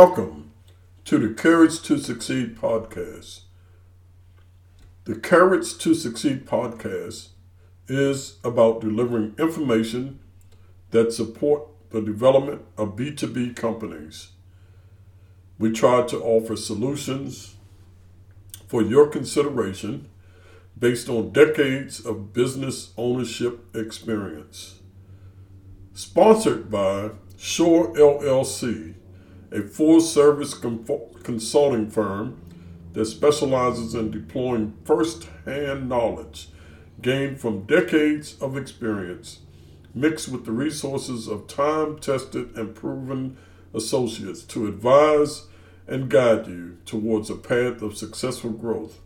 Welcome to the Courage to Succeed podcast. The Courage to Succeed podcast is about delivering information that support the development of B2B companies. We try to offer solutions for your consideration based on decades of business ownership experience. Sponsored by Shore LLC, a full service consulting firm that specializes in deploying first hand knowledge gained from decades of experience mixed with the resources of time tested and proven associates to advise and guide you towards a path of successful growth.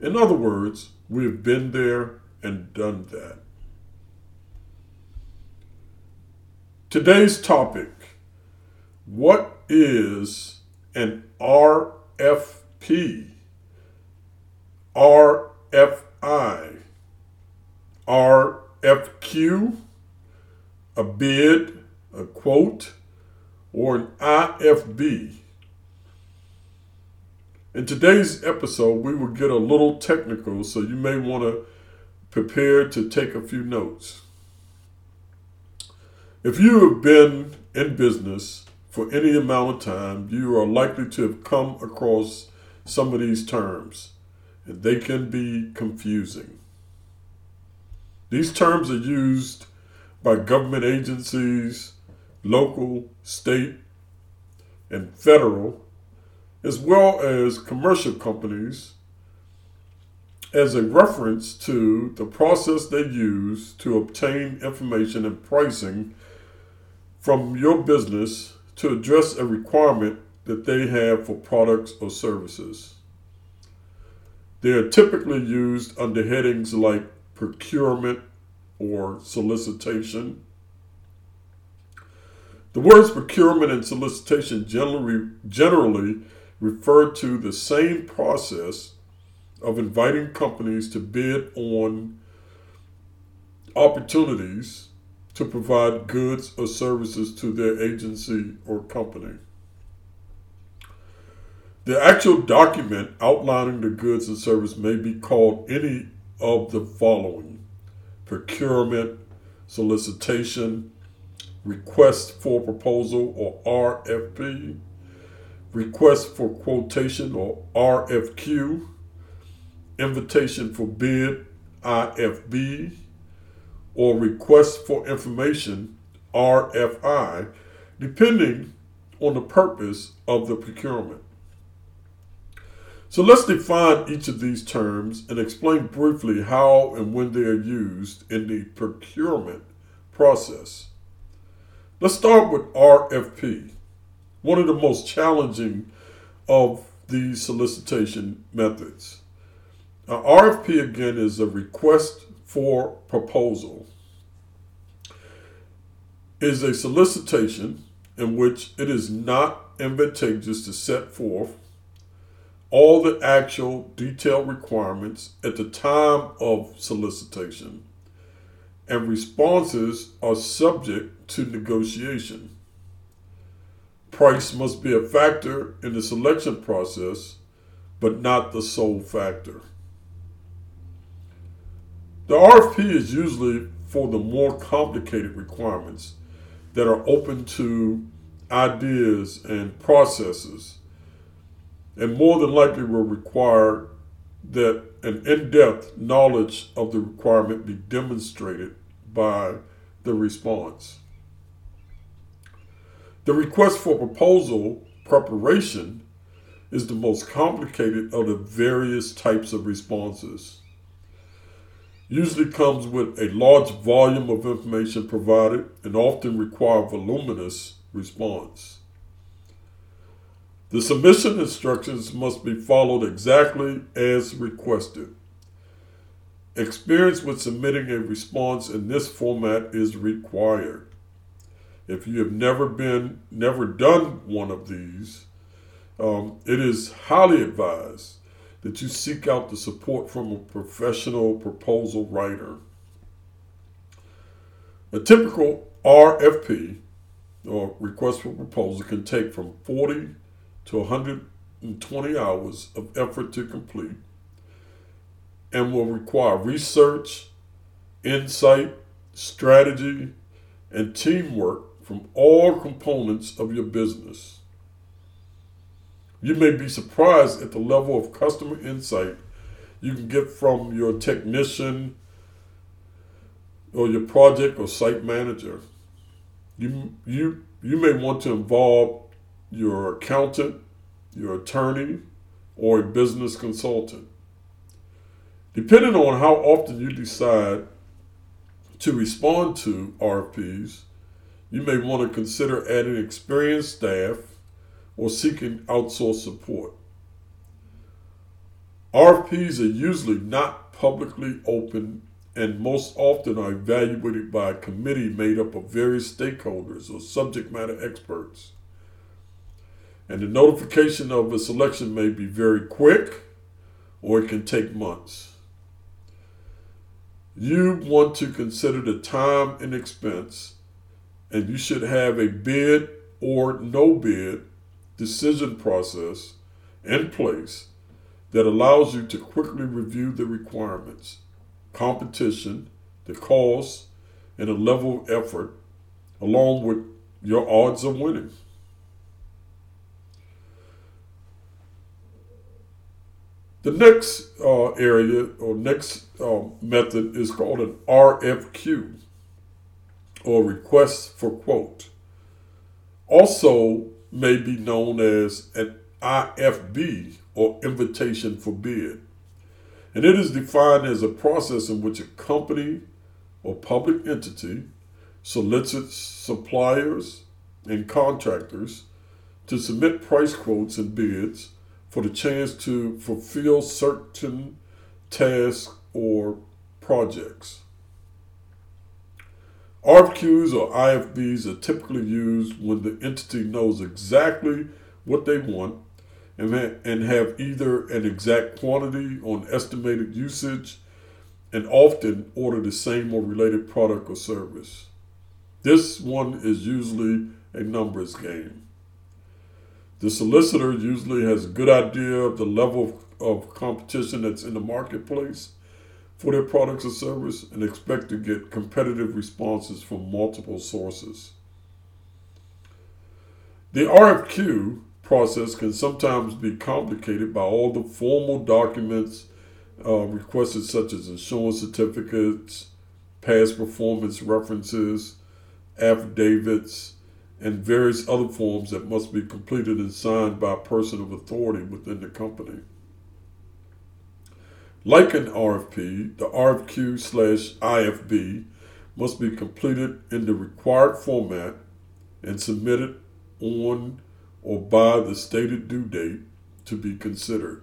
In other words, we have been there and done that. Today's topic What is an RFP? RFI? RFQ? A bid, a quote, or an IFB? In today's episode, we will get a little technical, so you may want to prepare to take a few notes. If you have been in business for any amount of time, you are likely to have come across some of these terms, and they can be confusing. These terms are used by government agencies, local, state, and federal as well as commercial companies as a reference to the process they use to obtain information and pricing from your business to address a requirement that they have for products or services. They are typically used under headings like procurement or solicitation. The words procurement and solicitation generally, generally refer to the same process of inviting companies to bid on opportunities to provide goods or services to their agency or company. The actual document outlining the goods and service may be called any of the following procurement, solicitation, request for proposal or RFP, request for quotation or RFQ, invitation for bid IFB, or request for information RFI, depending on the purpose of the procurement. So let's define each of these terms and explain briefly how and when they are used in the procurement process. Let's start with RFP one of the most challenging of these solicitation methods. Now, RFP again is a request for proposal. Is a solicitation in which it is not advantageous to set forth all the actual detailed requirements at the time of solicitation, and responses are subject to negotiation. Price must be a factor in the selection process, but not the sole factor. The RFP is usually for the more complicated requirements that are open to ideas and processes, and more than likely will require that an in depth knowledge of the requirement be demonstrated by the response. The request for proposal preparation is the most complicated of the various types of responses. Usually comes with a large volume of information provided and often require voluminous response. The submission instructions must be followed exactly as requested. Experience with submitting a response in this format is required. If you have never been, never done one of these, um, it is highly advised that you seek out the support from a professional proposal writer. A typical RFP or request for proposal can take from 40 to 120 hours of effort to complete and will require research, insight, strategy, and teamwork from all components of your business. You may be surprised at the level of customer insight you can get from your technician or your project or site manager. You, you, you may want to involve your accountant, your attorney, or a business consultant. Depending on how often you decide to respond to RFPs, you may want to consider adding experienced staff or seeking outsourced support. RFPs are usually not publicly open and most often are evaluated by a committee made up of various stakeholders or subject matter experts. And the notification of a selection may be very quick or it can take months. You want to consider the time and expense, and you should have a bid or no bid decision process in place that allows you to quickly review the requirements, competition, the cost, and the level of effort, along with your odds of winning. The next uh, area or next uh, method is called an RFQ or request for quote. Also, may be known as an IFB or invitation for bid. And it is defined as a process in which a company or public entity solicits suppliers and contractors to submit price quotes and bids for the chance to fulfill certain tasks or projects. RFQs or IFBs are typically used when the entity knows exactly what they want and, and have either an exact quantity on estimated usage and often order the same or related product or service. This one is usually a numbers game. The solicitor usually has a good idea of the level of competition that's in the marketplace for their products or service and expect to get competitive responses from multiple sources. The RFQ process can sometimes be complicated by all the formal documents uh, requested, such as insurance certificates, past performance references, affidavits, and various other forms that must be completed and signed by a person of authority within the company. Like an RFP, the RFQ slash IFB must be completed in the required format and submitted on or by the stated due date to be considered.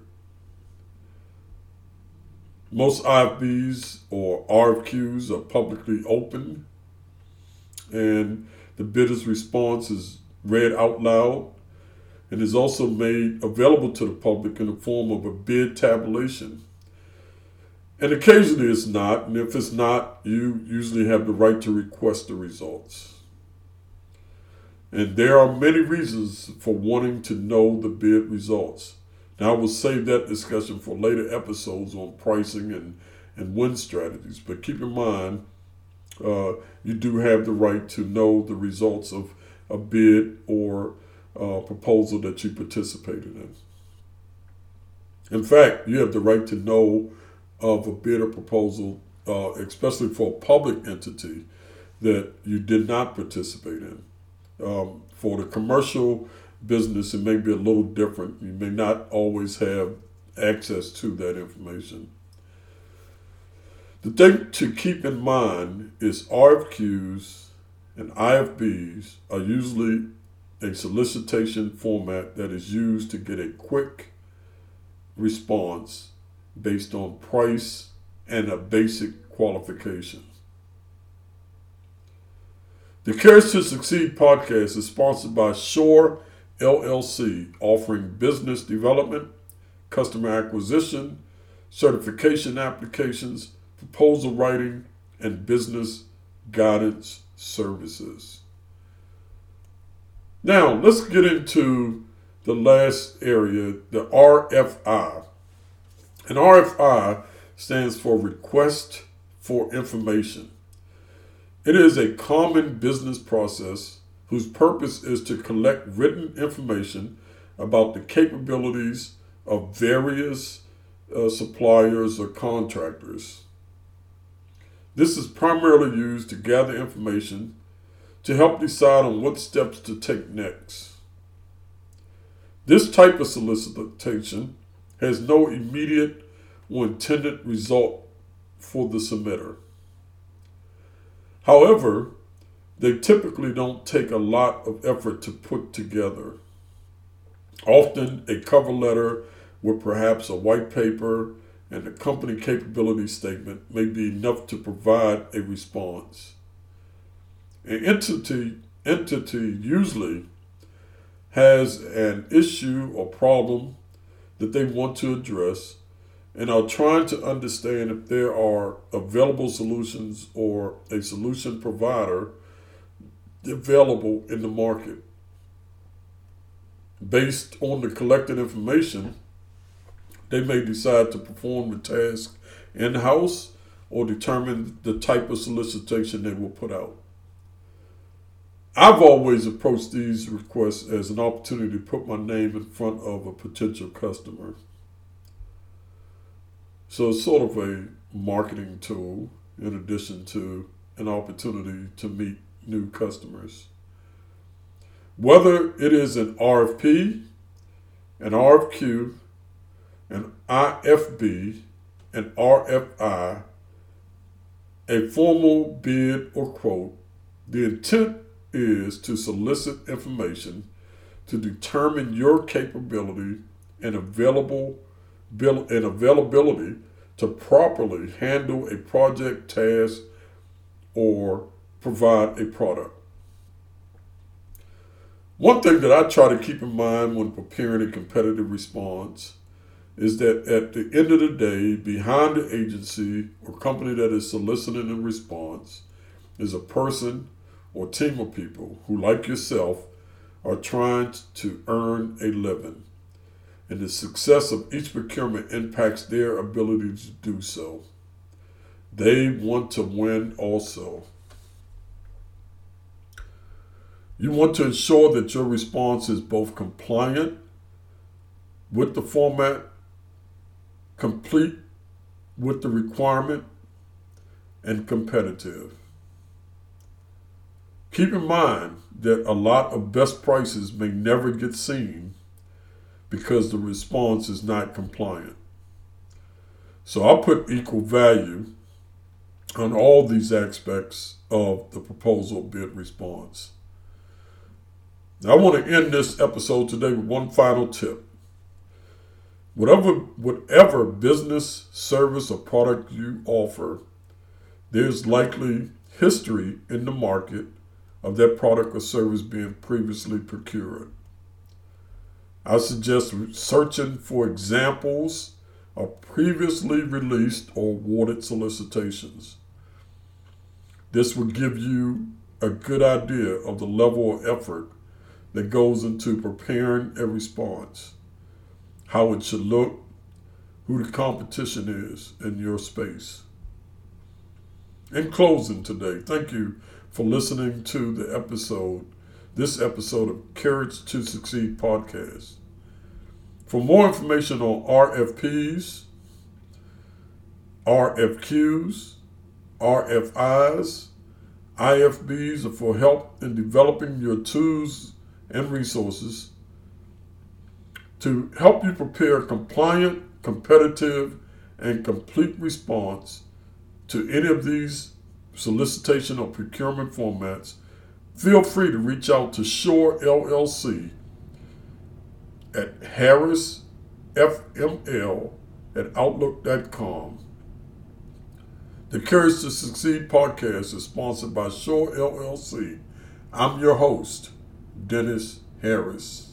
Most IFBs or RFQs are publicly open and the bidder's response is read out loud and is also made available to the public in the form of a bid tabulation. And occasionally it's not, and if it's not, you usually have the right to request the results. And there are many reasons for wanting to know the bid results. Now, I will save that discussion for later episodes on pricing and, and win strategies, but keep in mind uh, you do have the right to know the results of a bid or uh, proposal that you participated in. In fact, you have the right to know of a bid or proposal, uh, especially for a public entity that you did not participate in. Um, for the commercial business, it may be a little different. You may not always have access to that information. The thing to keep in mind is RFQs and IFBs are usually a solicitation format that is used to get a quick response based on price and a basic qualification. The Courage to Succeed podcast is sponsored by Shore LLC, offering business development, customer acquisition, certification applications, proposal writing, and business guidance services. Now, let's get into the last area, the RFI. And RFI stands for Request for Information. It is a common business process whose purpose is to collect written information about the capabilities of various uh, suppliers or contractors. This is primarily used to gather information to help decide on what steps to take next. This type of solicitation has no immediate or intended result for the submitter. However, they typically don't take a lot of effort to put together. Often, a cover letter with perhaps a white paper and a company capability statement may be enough to provide a response. An entity, entity usually has an issue or problem that they want to address and are trying to understand if there are available solutions or a solution provider available in the market. Based on the collected information, they may decide to perform the task in house or determine the type of solicitation they will put out. I've always approached these requests as an opportunity to put my name in front of a potential customer. So it's sort of a marketing tool in addition to an opportunity to meet new customers. Whether it is an RFP, an RFQ, an IFB, an RFI, a formal bid or quote, the intent is to solicit information to determine your capability and available and availability to properly handle a project task or provide a product. One thing that I try to keep in mind when preparing a competitive response is that at the end of the day, behind the agency or company that is soliciting a response is a person or team of people who, like yourself, are trying to earn a living and the success of each procurement impacts their ability to do so. They want to win also. You want to ensure that your response is both compliant with the format, complete with the requirement, and competitive. Keep in mind that a lot of best prices may never get seen because the response is not compliant. So I'll put equal value on all these aspects of the proposal bid response. Now, I want to end this episode today with one final tip. Whatever, whatever business, service, or product you offer, there's likely history in the market of that product or service being previously procured. I suggest searching for examples of previously released or awarded solicitations. This will give you a good idea of the level of effort that goes into preparing a response, how it should look, who the competition is in your space. In closing today, thank you for listening to the episode this episode of Courage to Succeed podcast. For more information on RFPs, RFQs, RFIs, IFBs, or for help in developing your tools and resources to help you prepare compliant, competitive, and complete response to any of these solicitation or procurement formats feel free to reach out to Shore LLC at harrisfml at outlook.com. The Courage to Succeed podcast is sponsored by Shore LLC. I'm your host, Dennis Harris.